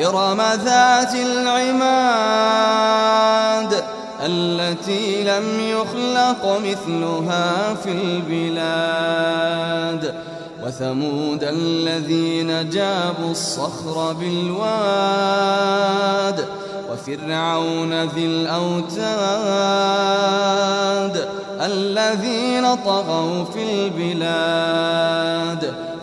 إرم ذات العماد التي لم يخلق مثلها في البلاد. وثمود الذين جابوا الصخر بالواد وفرعون ذي الأوتاد الذين طغوا في البلاد.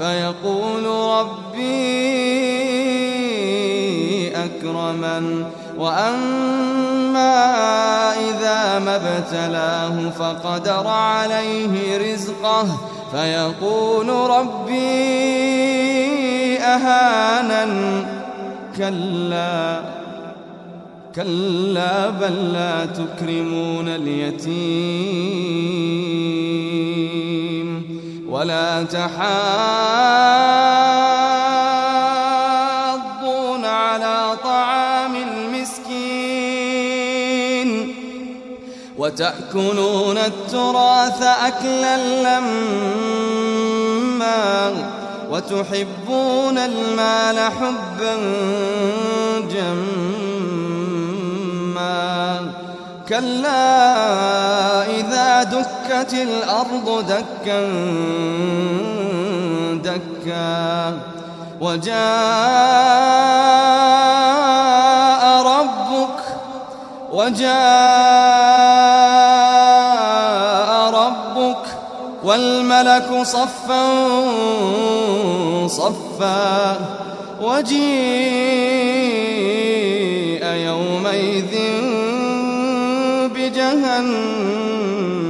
فيقول ربي أكرمن وأما إذا ما ابتلاه فقدر عليه رزقه فيقول ربي أهانن. كلا كلا بل لا تكرمون اليتيم. ولا تحاضون على طعام المسكين وتأكلون التراث أكلا لما وتحبون المال حبا جما كلا دكت الأرض دكا دكا. وجاء ربك وجاء ربك والملك صفا صفا. وجيء يومئذ بجهنم.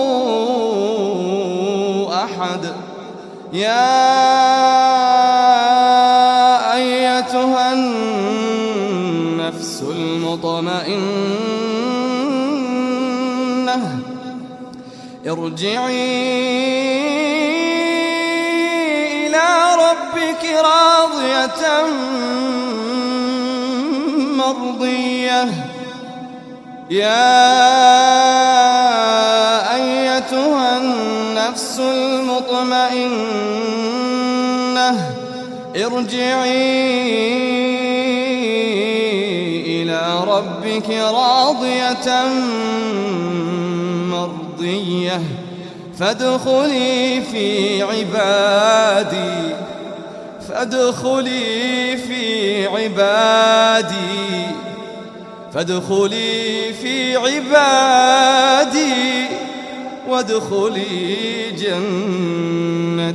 أحد يا أيتها النفس المطمئنة ارجعي إلى ربك راضية مرضية. يا أيتها النفس المطمئنة ارجعي إلى ربك راضية مرضية. فادخلي في عبادي فادخلي في عبادي فادخلي في عبادي. وادخلي جنتي.